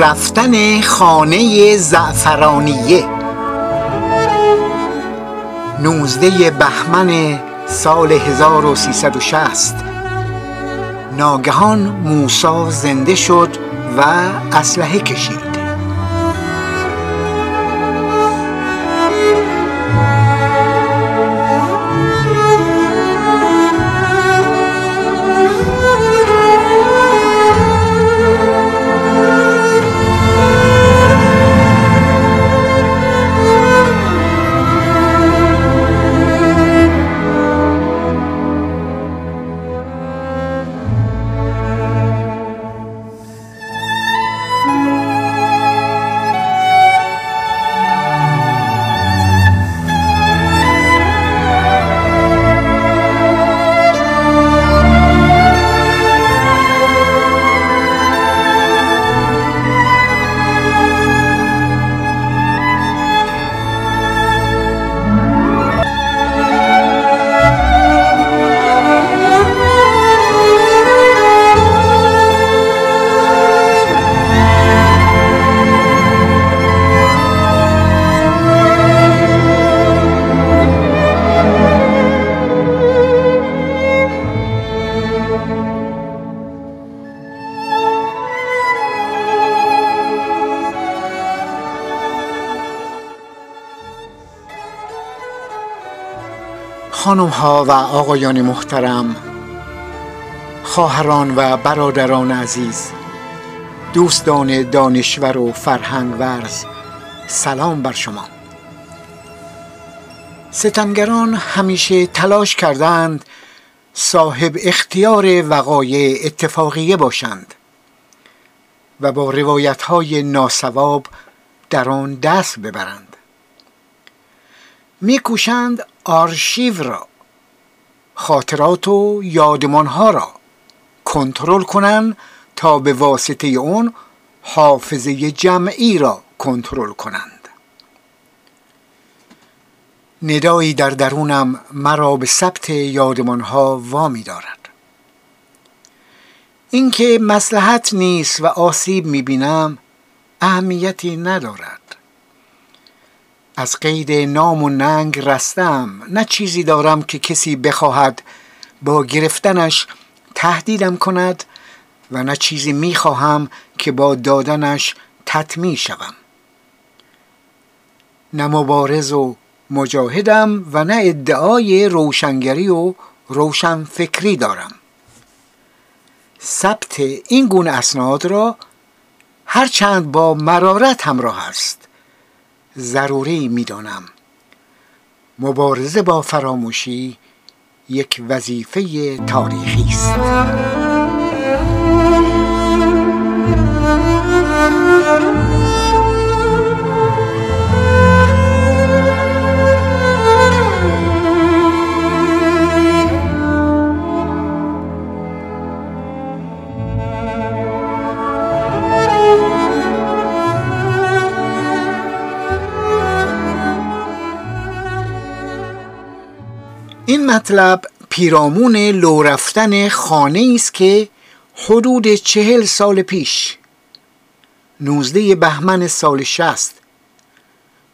رفتن خانه زعفرانیه. نوزده بهمن سال 1360 ناگهان موسا زنده شد و اسلحه کشید. خانم ها و آقایان محترم خواهران و برادران عزیز دوستان دانشور و فرهنگ ورز سلام بر شما. ستمگران همیشه تلاش کردند صاحب اختیار وقایع اتفاقیه باشند و با روایت های ناسواب در آن دست ببرند. میکوشند آرشیو را. خاطرات و یادمانها را کنترل کنند تا به واسطه اون حافظه جمعی را کنترل کنند. ندایی در درونم مرا به ثبت یادمانها وامی دارد. اینکه مسلحت نیست و آسیب می‌بینم اهمیتی ندارد. از قید نام و ننگ رستم. نه چیزی دارم که کسی بخواهد با گرفتنش تهدیدم کند و نه چیزی می‌خواهم که با دادنش تطمیع شوم. نه مبارز و مجاهدم و نه ادعای روشنگری و روشنفکری دارم. ثبت این گونه اسناد را هرچند با مرارت همراه است. ضروری می‌دانم. مبارزه با فراموشی یک وظیفه تاریخی است. مطلب پیرامون لو رفتن خانه است که حدود چهل سال پیش نوزده بهمن سال شست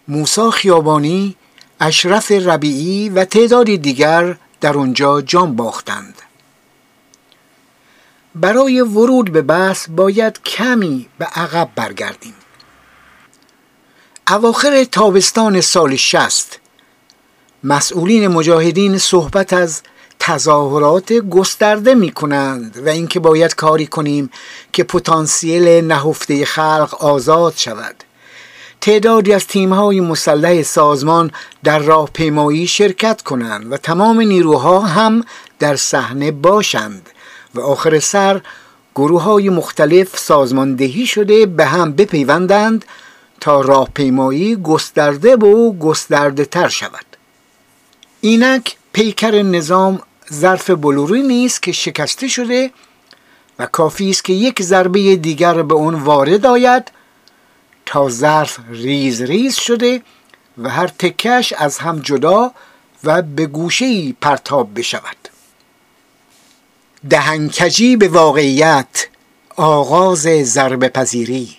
موسا خیابانی اشرف ربیعی و تعدادی دیگر در آنجا جان باختند. برای ورود به بحث باید کمی به عقب برگردیم. اواخر تابستان سال شست مسئولین مجاهدین صحبت از تظاهرات گسترده می کنند و اینکه باید کاری کنیم که پتانسیل نهفته خلق آزاد شود. تعدادی از تیمهای مسلح سازمان در راهپیمایی شرکت کنند و تمام نیروها هم در صحنه باشند و آخر سر گروه های مختلف سازماندهی شده به هم بپیوندند تا راهپیمایی گسترده و گسترده تر شود. اینک پیکر نظام ظرف بلوری نیست که شکسته شده و کافی است که یک ضربه دیگر به اون وارد آید تا ظرف ریز ریز شده و هر تکش از هم جدا و به گوشه پرتاب بشود. دهنکجی به واقعیت آغاز ضربه پذیری.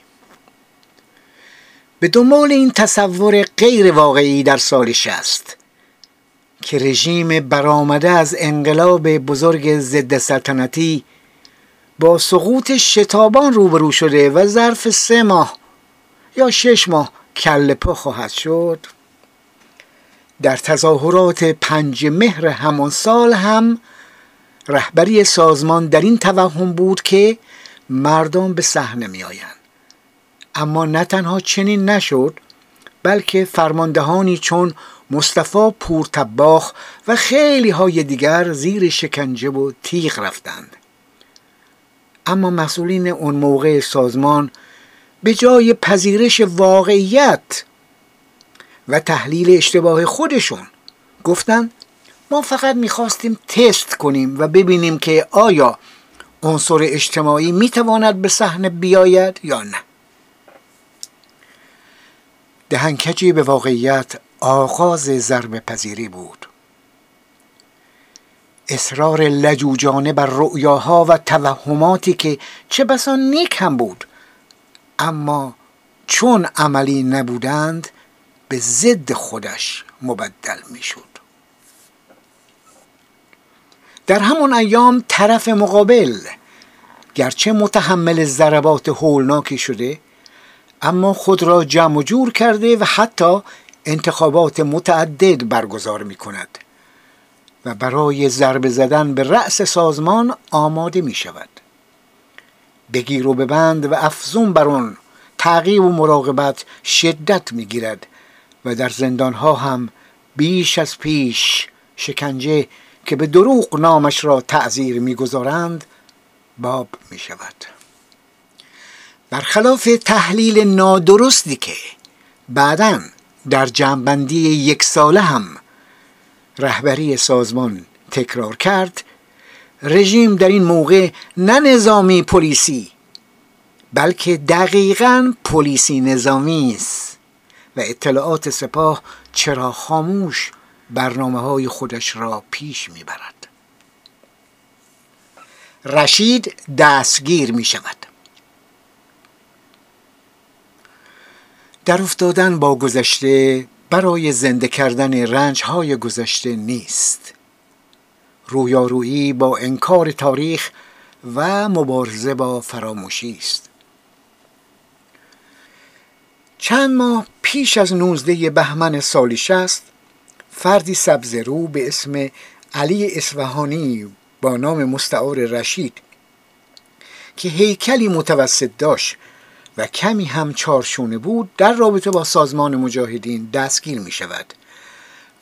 به دنبال این تصور غیر واقعی در سال شست که رژیم برآمده از انقلاب بزرگ ضد سلطنتی با سقوط شتابان روبرو شده و ظرف سه ماه یا شش ماه کل پا خواهد شد. در تظاهرات پنج مهر همان سال هم رهبری سازمان در این توهم بود که مردم به صحنه می آیند. اما نه تنها چنین نشد بلکه فرماندهانی چون مصطفی پورتباخ و خیلی های دیگر زیر شکنجه و تیغ رفتند. اما مسئولین اون موقع سازمان به جای پذیرش واقعیت و تحلیل اشتباه خودشون گفتند ما فقط می‌خواستیم تست کنیم و ببینیم که آیا عنصر اجتماعی می‌تواند به صحنه بیاید یا نه. دهنکجی به واقعیت آغاز ضرب پذیری بود. اصرار لجوجانه بر رؤیاها و توهماتی که چه بسا نیک هم بود. اما چون عملی نبودند به ضد خودش مبدل می‌شد. در همون ایام طرف مقابل گرچه متحمل ضربات هولناکی شده اما خود را جمع جور کرده و حتی انتخابات متعدد برگزار می کند و برای ضربه زدن به رأس سازمان آماده می شود بگیر و ببند و افزون بر آن. تعقیب و مراقبت شدت می گیرد و در زندانها هم بیش از پیش شکنجه که به دروغ نامش را تعذیر می‌گذارند باب می شود برخلاف تحلیل نادرستی که بعدا در جنبندی یک ساله هم رهبری سازمان تکرار کرد رژیم در این موقع نه نظامی پلیسی بلکه دقیقا پلیسی نظامی است و اطلاعات سپاه چرا خاموش برنامه های خودش را پیش می‌برد. رشید دستگیر می شود در افتادن با گذشته برای زنده کردن رنج های گذشته نیست. رویارویی با انکار تاریخ و مبارزه با فراموشی است. چند ماه پیش از نوزده بهمن سال شست فردی سبزرو به اسم علی اصفهانی با نام مستعار رشید که هیکلی متوسط داشت و کمی هم چارشونه بود در رابطه با سازمان مجاهدین دستگیر می شود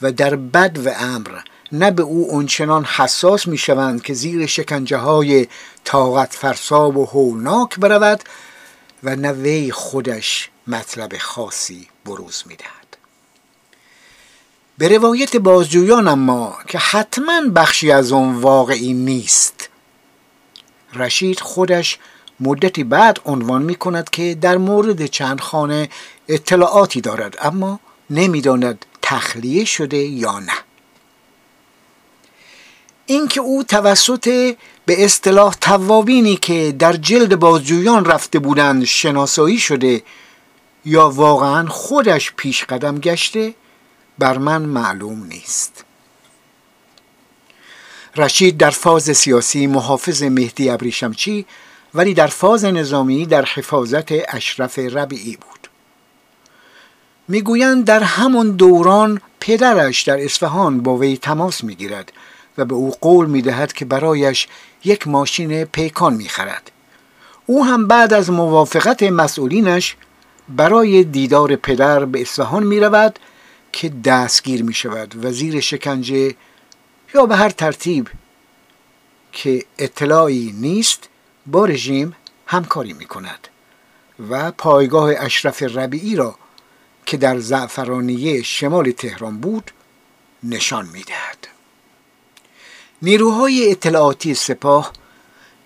و در بد و امر نه به او اونچنان حساس می شوند که زیر شکنجه های طاقت فرساب و هولناک برود و نه وی خودش مطلب خاصی بروز می دهد. به روایت بازجویان اما که حتما بخشی از آن واقعی نیست رشید خودش مدتی بعد عنوان می کند که در مورد چند خانه اطلاعاتی دارد اما نمی‌داند تخلیه شده یا نه. اینکه او توسط به اصطلاح توابینی که در جلد بازجویان رفته بودند شناسایی شده یا واقعا خودش پیش قدم گشته بر من معلوم نیست. رشید در فاز سیاسی محافظ مهدی ابریشمچی ولی در فاز نظامی در حفاظت اشرف ربیعی بود. می‌گویند در همون دوران پدرش در اصفهان با وی تماس می‌گیرد و به او قول می‌دهد که برایش یک ماشین پیکان می‌خرد. او هم بعد از موافقت مسئولینش برای دیدار پدر به اصفهان می رود که دستگیر می شود و زیر شکنجه یا به هر ترتیب که اطلاعی نیست با رژیم همکاری می کند و پایگاه اشرف ربیعی را که در زعفرانیه شمال تهران بود نشان می دهد. نیروهای اطلاعاتی سپاه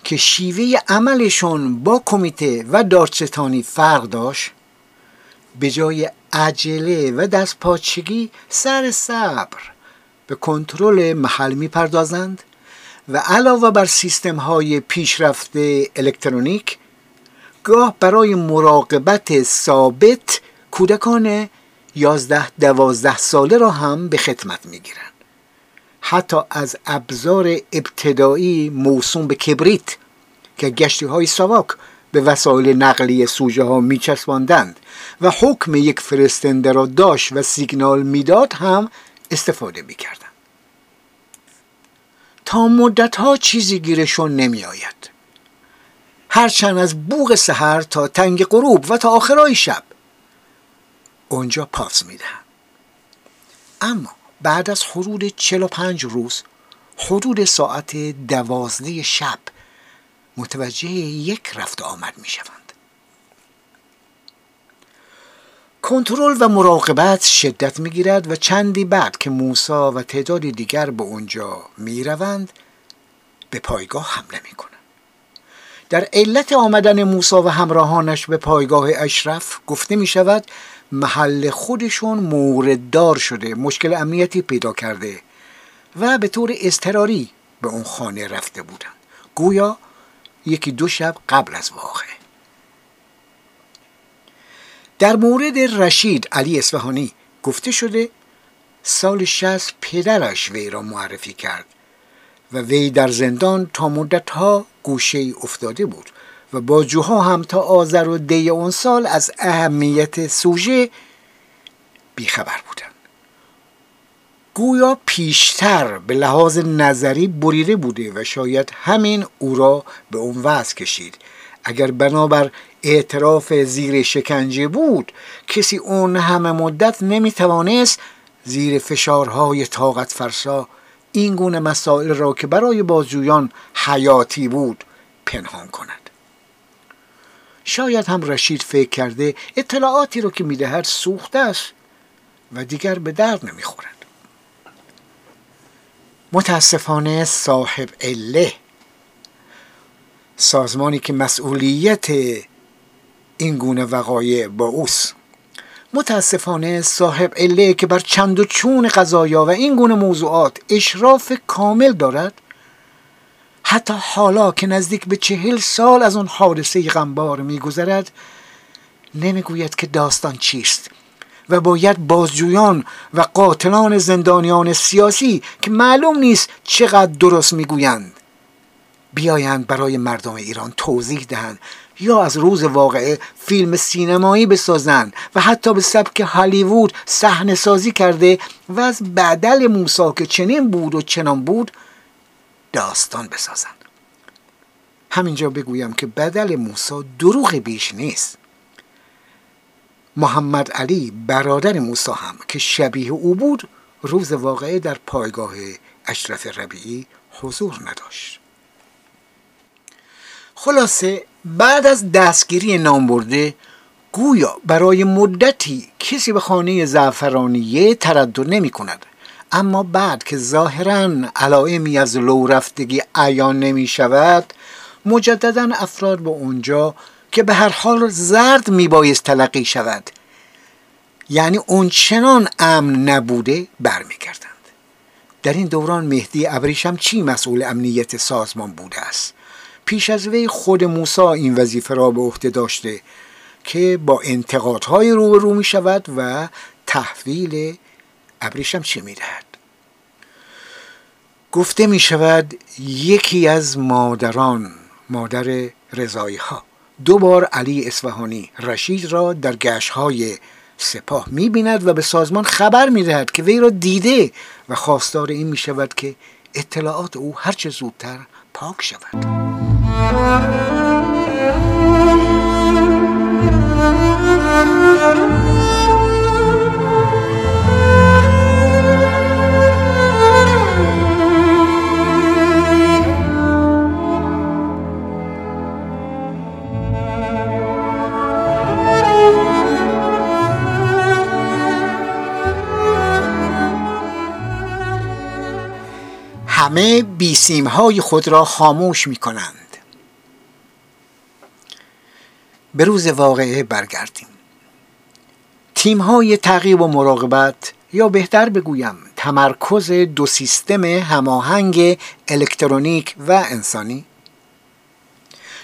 که شیوه عملشون با کمیته و دادستانی فرق داشت به جای عجله و دستپاچگی سر صبر به کنترل محل می‌پردازند و علاوه بر سیستم های پیشرفته الکترونیک گاه برای مراقبت ثابت کودکان یازده دوازده ساله را هم به خدمت می‌گیرند حتی از ابزار ابتدایی موسوم به کبریت که گشتی های سواک به وسایل نقلیه سوژه ها می و حکم یک فرستنده را داشت و سیگنال می‌داد هم استفاده می کردن. تا مدت ها چیزی گیرشون نمی آید. هرچند از بوغ سحر تا تنگ غروب و تا آخرای شب. اونجا پاس میدن اما بعد از حدود 45 روز حدود ساعت دوازده شب متوجه یک رفت آمد می شوند کنترل و مراقبت شدت می گیرد و چندی بعد که موسا و تعدادی دیگر به اونجا می روند به پایگاه حمله می کنند در علت آمدن موسا و همراهانش به پایگاه اشرف گفته می شود محل خودشون مورددار شده مشکل امنیتی پیدا کرده و به طور اضطراری به اون خانه رفته بودند. گویا یکی دو شب قبل از واقعه. در مورد رشید علی اصفهانی گفته شده سال شست پدرش وی را معرفی کرد و وی در زندان تا مدتها گوشه افتاده بود و باجوها هم تا آذر و دی اون سال از اهمیت سوژه بیخبر بودند. گویا پیشتر به لحاظ نظری بریده بوده و شاید همین او را به اون وضع کشید. اگر بنابر اعتراف زیر شکنجه بود. کسی اون همه مدت نمی‌توانست زیر فشارهای طاقت فرسا این گونه مسائل را که برای بازجویان حیاتی بود پنهان کند. شاید هم رشید فکر کرده اطلاعاتی رو که می‌دهد سوخته است و دیگر به درد نمی‌خورد. متاسفانه صاحب عله سازمانی که مسئولیت این گونه وقایع با اوست. متاسفانه صاحب عله که بر چند و چون قضایا و این گونه موضوعات اشراف کامل دارد حتی حالا که نزدیک به چهل سال از اون حادثه غمبار میگذرد نمی‌گوید که داستان چیست و باید بازجویان و قاتلان زندانیان سیاسی که معلوم نیست چقدر درست می‌گویند بیایند برای مردم ایران توضیح دهند. یا از روز واقعه فیلم سینمایی بسازند و حتی به سبک هالیوود صحنه سازی کرده و از بدل موسا که چنین بود و چنان بود داستان بسازند همینجا بگویم که بدل موسا دروغ بیش نیست. محمد علی برادر موسی هم که شبیه او بود روز واقعه در پایگاه اشرف ربیعی حضور نداشت. خلاصه بعد از دستگیری نامبرده گویا برای مدتی کسی به خانه زعفرانیه تردد نمی کند. اما بعد که ظاهرا علائمی از لو رفتگی عیان نمی شود مجددا افراد به اونجا که به هر حال زرد میبایست تلقی شود. یعنی اون چنان امن نبوده برمیگردند. در این دوران مهدی ابریشم چی مسئول امنیت سازمان بوده است؟ پیش از وی خود موسا این وظیفه را به عهده داشته که با انتقادهای رو به رو می شود و تحویل ابریشم چی می دهد؟ گفته می شود یکی از مادران مادر رضایی ها دو بار علی اصفهانی رشید را در گشت های سپاه می بیند و به سازمان خبر می دهد که وی را دیده و خواستار این می شود که اطلاعات او هرچه زودتر پاک شود. همه بیسیم های خود را خاموش می کنند به روز واقعه برگردیم. تیم های تعقیب و مراقبت یا بهتر بگویم تمرکز دو سیستم هماهنگ الکترونیک و انسانی.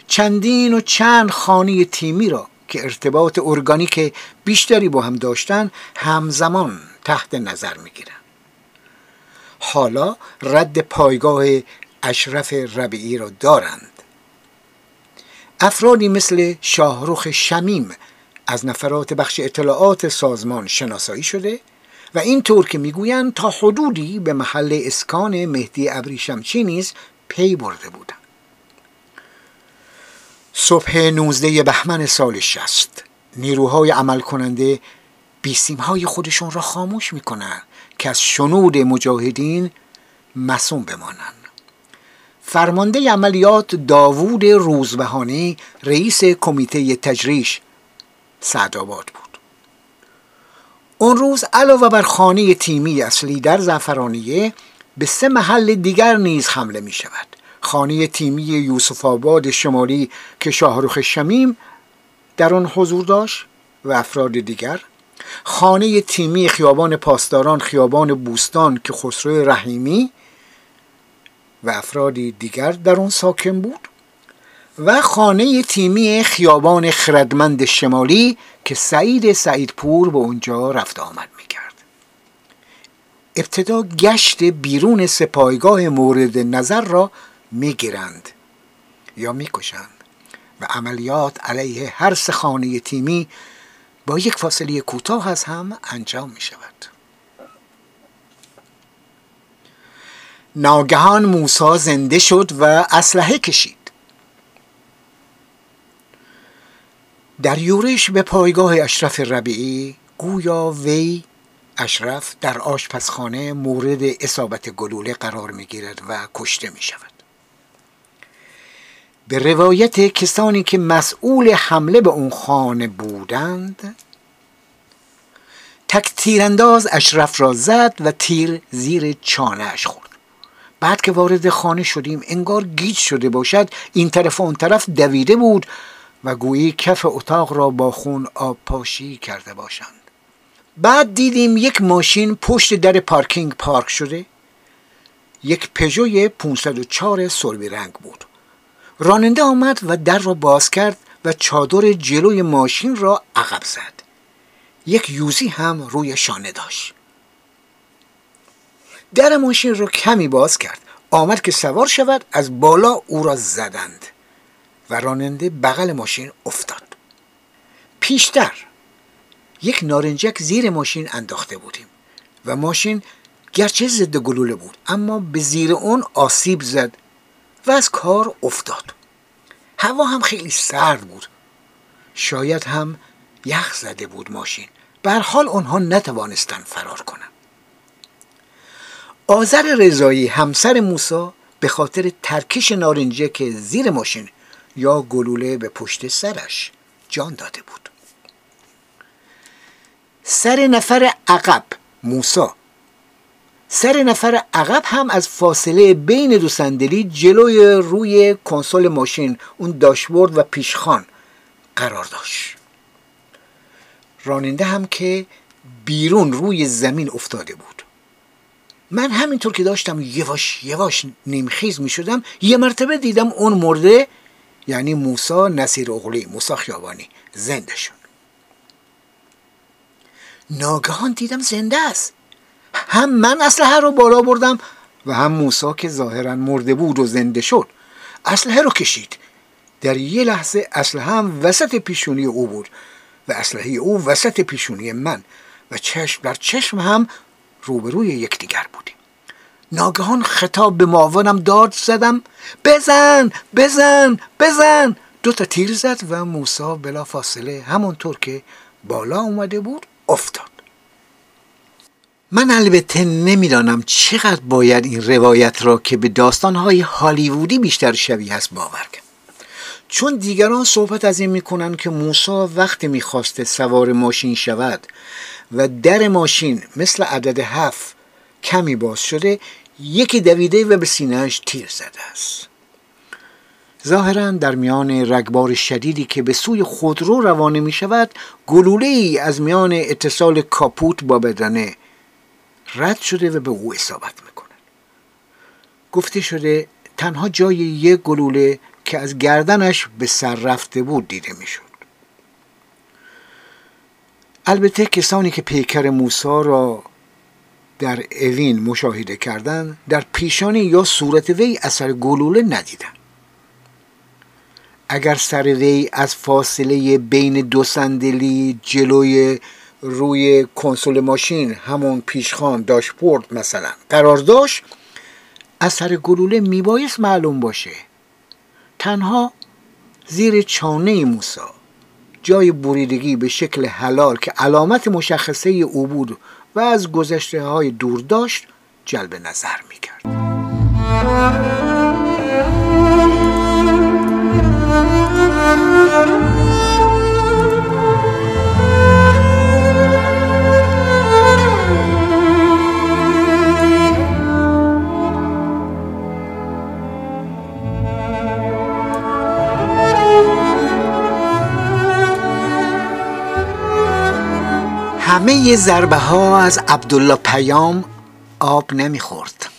چندین و چند خانه تیمی را که ارتباط ارگانیک بیشتری با هم داشتن همزمان تحت نظر می‌گیرن. حالا رد پایگاه اشرف ربیعی را دارند افرادی مثل شاهروخ شمیم از نفرات بخش اطلاعات سازمان شناسایی شده و اینطور که می‌گویند تا حدودی به محل اسکان مهدی ابریشمچی نیز پی برده بودند. صبح 19 بهمن سال 60 نیروهای عمل کننده بیسیم های خودشون را خاموش می‌کنن که از شنود مجاهدین مسوم بمانند. فرمانده عملیات داوود روزبهانی رئیس کمیته تجریش سعدآباد بود. اون روز علاوه بر خانه تیمی اصلی در زعفرانیه به سه محل دیگر نیز حمله می شود. خانه تیمی یوسف آباد شمالی که شاهروخ شمیم در آن حضور داشت و افراد دیگر. خانه تیمی خیابان پاسداران خیابان بوستان که خسرو رحیمی و افرادی دیگر در آن ساکن بود و خانه تیمی خیابان خردمند شمالی که سعید سعیدپور به اونجا رفت آمد می‌کرد. ابتدا گشت بیرون سپایگاه مورد نظر را می‌گیرند یا می‌کشند و عملیات علیه هر سه خانه تیمی با یک فاصله کوتاه از هم انجام می شود ناگهان موسا زنده شد و اسلحه کشید. در یورش به پایگاه اشرف ربیعی گویا وی اشرف در آشپزخانه مورد اصابت گلوله قرار می گیرد و کشته می شود به روایت کسانی که مسئول حمله به اون خانه بودند تک تیرانداز اشرف را زد و تیر زیر چانهش خورد. بعد که وارد خانه شدیم انگار گیج شده باشد این طرف و اون طرف دویده بود و گویی کف اتاق را با خون آب پاشی کرده باشند. بعد دیدیم یک ماشین پشت در پارکینگ پارک شده. یک پژوی 504 سربی رنگ بود. راننده آمد و در را باز کرد و چادر جلوی ماشین را عقب زد. یک یوزی هم روی شانه داشت. در ماشین را کمی باز کرد. آمد که سوار شود از بالا او را زدند و راننده بغل ماشین افتاد. پیشتر یک نارنجک زیر ماشین انداخته بودیم و ماشین گرچه ضد گلوله بود اما به زیر اون آسیب زد و از کار افتاد. هوا هم خیلی سرد بود. شاید هم یخ زده بود ماشین. بر حال آنها نتوانستند فرار کنند. آذر رضایی همسر موسا به خاطر ترکش نارنجک زیر ماشین یا گلوله به پشت سرش جان داده بود. سر نفر عقب موسا سر نفر عقب هم از فاصله بین دو صندلی جلوی روی کنسول ماشین اون داشبورد و پیشخان قرار داشت. راننده هم که بیرون روی زمین افتاده بود. من همینطور که داشتم یواش یواش نیمخیز می شدم یه مرتبه دیدم اون مرده یعنی موسا نصیر اغلی موسا خیابانی زنده شد. ناگهان دیدم زنده است. هم من اسلحه رو بالا بردم و هم موسا که ظاهرا مرده بود و زنده شد. اسلحه رو کشید. در یه لحظه اسلحه هم وسط پیشونی او بود و اسلحه او وسط پیشونی من و چشم در چشم هم روبروی یکدیگر بودیم. ناگهان خطاب به معاونم داد زدم بزن بزن بزن! دو تا تیر زد و موسا بلا فاصله همونطور که بالا اومده بود افتاد. من البته نمی‌دانم چقدر باید این روایت را که به داستانهای هالیوودی بیشتر شبیه است باور کنم. چون دیگران صحبت از این می‌کنن که موسا وقتی می‌خواسته سوار ماشین شود و در ماشین مثل عدد هفت کمی باز شده یکی دویده و به سینهش تیر زده است. ظاهرا در میان رگبار شدیدی که به سوی خودرو روانه می شود گلوله ای از میان اتصال کاپوت با بدنه رد شده و به او اصابت می‌کنه گفته شده تنها جای یک گلوله که از گردنش به سر رفته بود دیده می‌شد. البته کسانی که پیکر موسا را در اوین مشاهده کردند در پیشانی یا صورت وی اثر گلوله ندیدن اگر سر وی از فاصله بین دو صندلی جلوی روی کنسول ماشین همون پیشخان داشبورد مثلا قرار داشت اثر گلوله میبایست معلوم باشه. تنها زیر چانه موسا جای بریدگی به شکل حلال که علامت مشخصه او بود و از گذشته های دور داشت جلب نظر می‌کرد. ضربه ها از عبدالله پیام آب نمی‌خورد.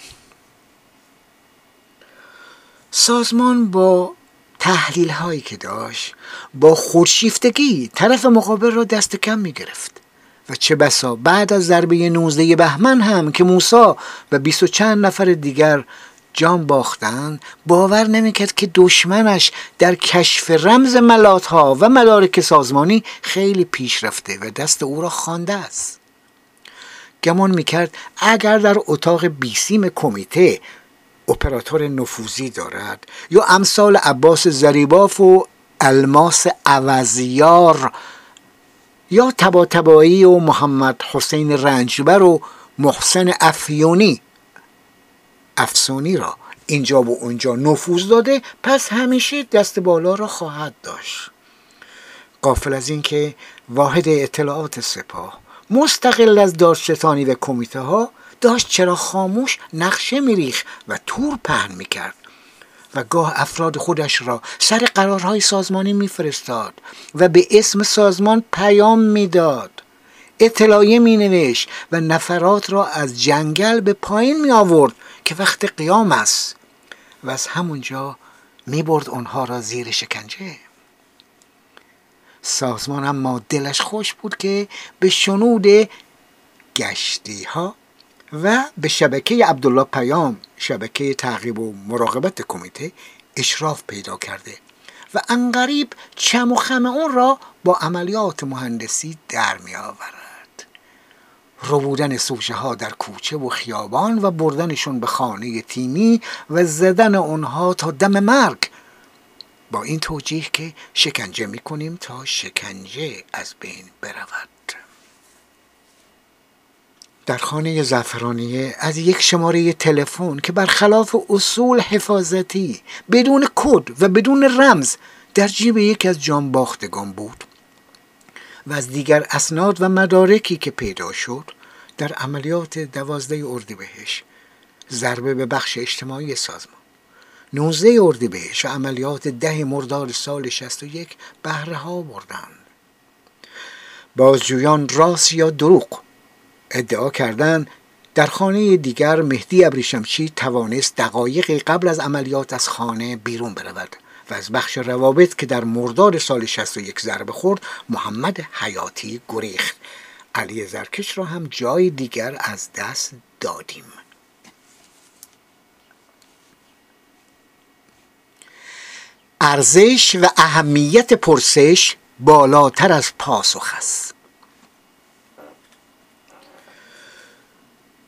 سازمان با تحلیل هایی که داشت با خودشیفتگی طرف مقابل را دست کم می گرفت و چه بسا بعد از ضربه 19 بهمن هم که موسا و بیست و چند نفر دیگر جان باختند باور نمی‌کرد که دشمنش در کشف رمز ملات ها و مدارک سازمانی خیلی پیش رفته و دست او را خوانده است. گمان می‌کرد اگر در اتاق بیسیم کمیته اپراتور نفوذی دارد یا امثال عباس زریباف و الماس عوضیار یا تبا و محمد حسین رنجبر و محسن افیونی افسونی را اینجا و اونجا نفوذ داده پس همیشه دست بالا را خواهد داشت. قافل از اینکه واحد اطلاعات سپاه مستقل از دادستانی و کمیته ها داشت چرا خاموش نقشه میریخ و تور پهن می‌کرد. و گاه افراد خودش را سر قرارهای سازمانی میفرستاد و به اسم سازمان پیام می‌داد. اطلاعیه می نوشت و نفرات را از جنگل به پایین می آورد که وقت قیام است و از همونجا می برد اونها را زیر شکنجه. سازمان اما دلش خوش بود که به شنود گشتی ها و به شبکه عبدالله پیام شبکه تعقیب و مراقبت کمیته اشراف پیدا کرده و انقریب چم و خم اون را با عملیات مهندسی در می آورد بودن سوژه ها در کوچه و خیابان و بردنشون به خانه تیمی و زدن اونها تا دم مرگ. با این توجیه که شکنجه می‌کنیم تا شکنجه از بین برود. در خانه زعفرانیه از یک شماره تلفن که برخلاف اصول حفاظتی بدون کد و بدون رمز در جیب یکی از جانباختگان بود. و از دیگر اسناد و مدارکی که پیدا شد در عملیات دوازده اردیبهشت. ضربه به بخش اجتماعی سازمان. 19 اردیبهشت و عملیات ده مرداد سال 61 بهره ها بردند. بازجویان راست یا دروغ ادعا کردند در خانه دیگر مهدی ابریشمچی توانست دقایقی قبل از عملیات از خانه بیرون برود. و از بخش روابط که در مرداد سال 61 ضربه خورد محمد حیاتی گریخت. علی زرکش را هم جای دیگر از دست دادیم. ارزش و اهمیت پرسش بالاتر از پاسخ است.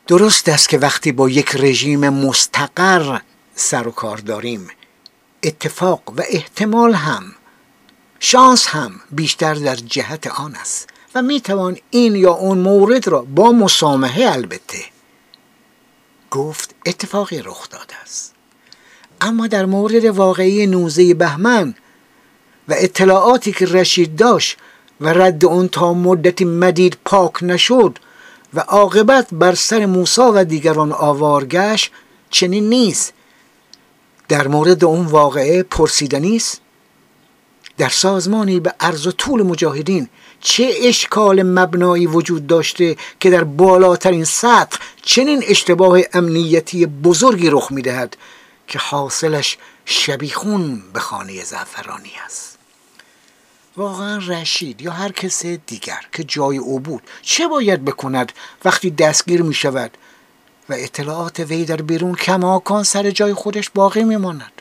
درست است که وقتی با یک رژیم مستقر سر و کار داریم اتفاق و احتمال هم شانس هم بیشتر در جهت آن است و می‌توان این یا اون مورد را با مسامحه البته گفت اتفاقی رخ داده است. اما در مورد واقعی نوزه بهمن و اطلاعاتی که رشید داشت و رد اون تا مدتی مدید پاک نشد و عاقبت بر سر موسا و دیگران آوارگشت چنین نیست. در مورد اون واقعه پرسیدنی است. در سازمانی به عرض و طول مجاهدین چه اشکال مبنایی وجود داشته که در بالاترین سطح چنین اشتباه امنیتی بزرگی رخ می‌دهد که حاصلش شبیخون به خانه زعفرانی است. واقعا رشید یا هر کس دیگر که جای او بود چه باید بکند وقتی دستگیر می شود و اطلاعات وی در بیرون کماکان سر جای خودش باقی میماند.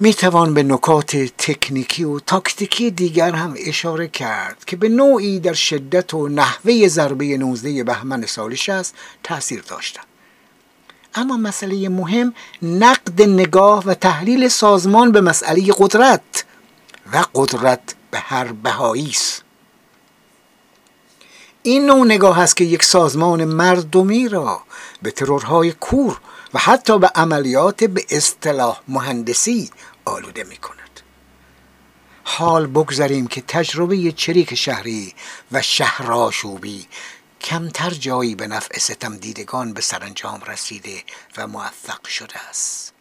می توان به نکات تکنیکی و تاکتیکی دیگر هم اشاره کرد که به نوعی در شدت و نحوه ضربه 19 بهمن سال 60 تاثیر داشتند. اما مسئله مهم نقد نگاه و تحلیل سازمان به مسئله قدرت و قدرت به هر بهایی است. این نوع نگاه است که یک سازمان مردمی را به ترورهای کور و حتی به عملیات به اصطلاح مهندسی آلوده می کند. حال بگذاریم که تجربه چریک شهری و شهرآشوبی کمتر جایی به نفع ستم دیدگان به سرانجام رسیده و موفق شده است.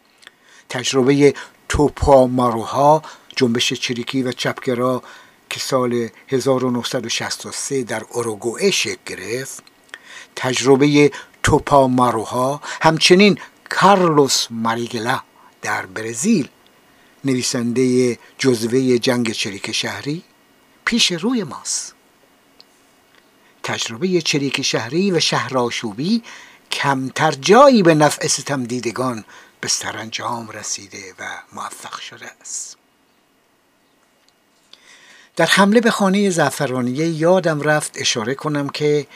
تجربه توپاماروها جنبش چریکی و چپگرا که سال 1963 در اوروگوئه شکل گرفت تجربه توپاماروها همچنین کارلوس ماریگلا در برزیل نویسنده جزوه جنگ چریک شهری پیش روی ماست. تجربه چریک شهری و شهرآشوبی کمتر جایی به نفع ستم دیدگان به سرانجام رسیده و موفق شده است. در حمله به خانه زعفرانیه یادم رفت اشاره کنم که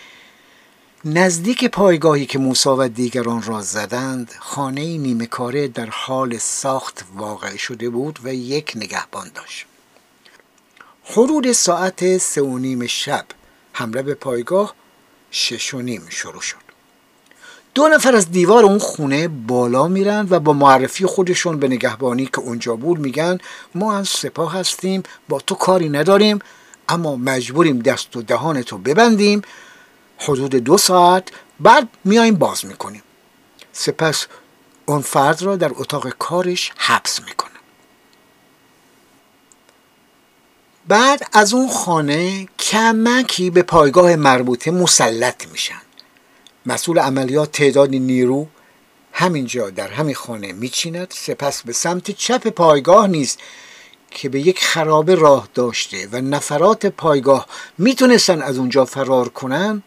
نزدیک پایگاهی که موسا و دیگران را زدند خانه نیمه کاره در حال ساخت واقع شده بود و یک نگهبان داشت. حدود ساعت سه و نیم شب حمله به پایگاه شش و نیم شروع شد. دو نفر از دیوار اون خونه بالا میرن و با معرفی خودشون به نگهبانی که اونجا بود میگن ما از سپاه هستیم با تو کاری نداریم اما مجبوریم دست و دهان تو ببندیم. حدود دو ساعت بعد میایم باز می‌کنیم. سپس اون فرد را در اتاق کارش حبس می‌کنه. بعد از اون خانه کمکی به پایگاه مربوطه مسلط میشن. مسئول عملیات تعداد نیرو همینجا در همین خانه میچیند. سپس به سمت چپ پایگاه نیست که به یک خرابه راه داشته و نفرات پایگاه می‌تونستن از اونجا فرار کنن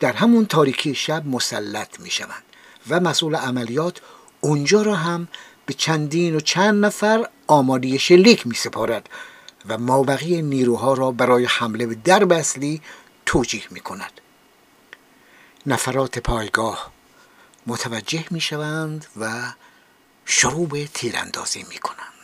در همون تاریکی شب مسلط می‌شوند و مسئول عملیات اونجا را هم به چندین و چند نفر آماده شلیک می سپارد و مابقی نیروها را برای حمله به درب اصلی توجیه می کند نفرات پایگاه متوجه می شوند و شروع به تیراندازی می کنند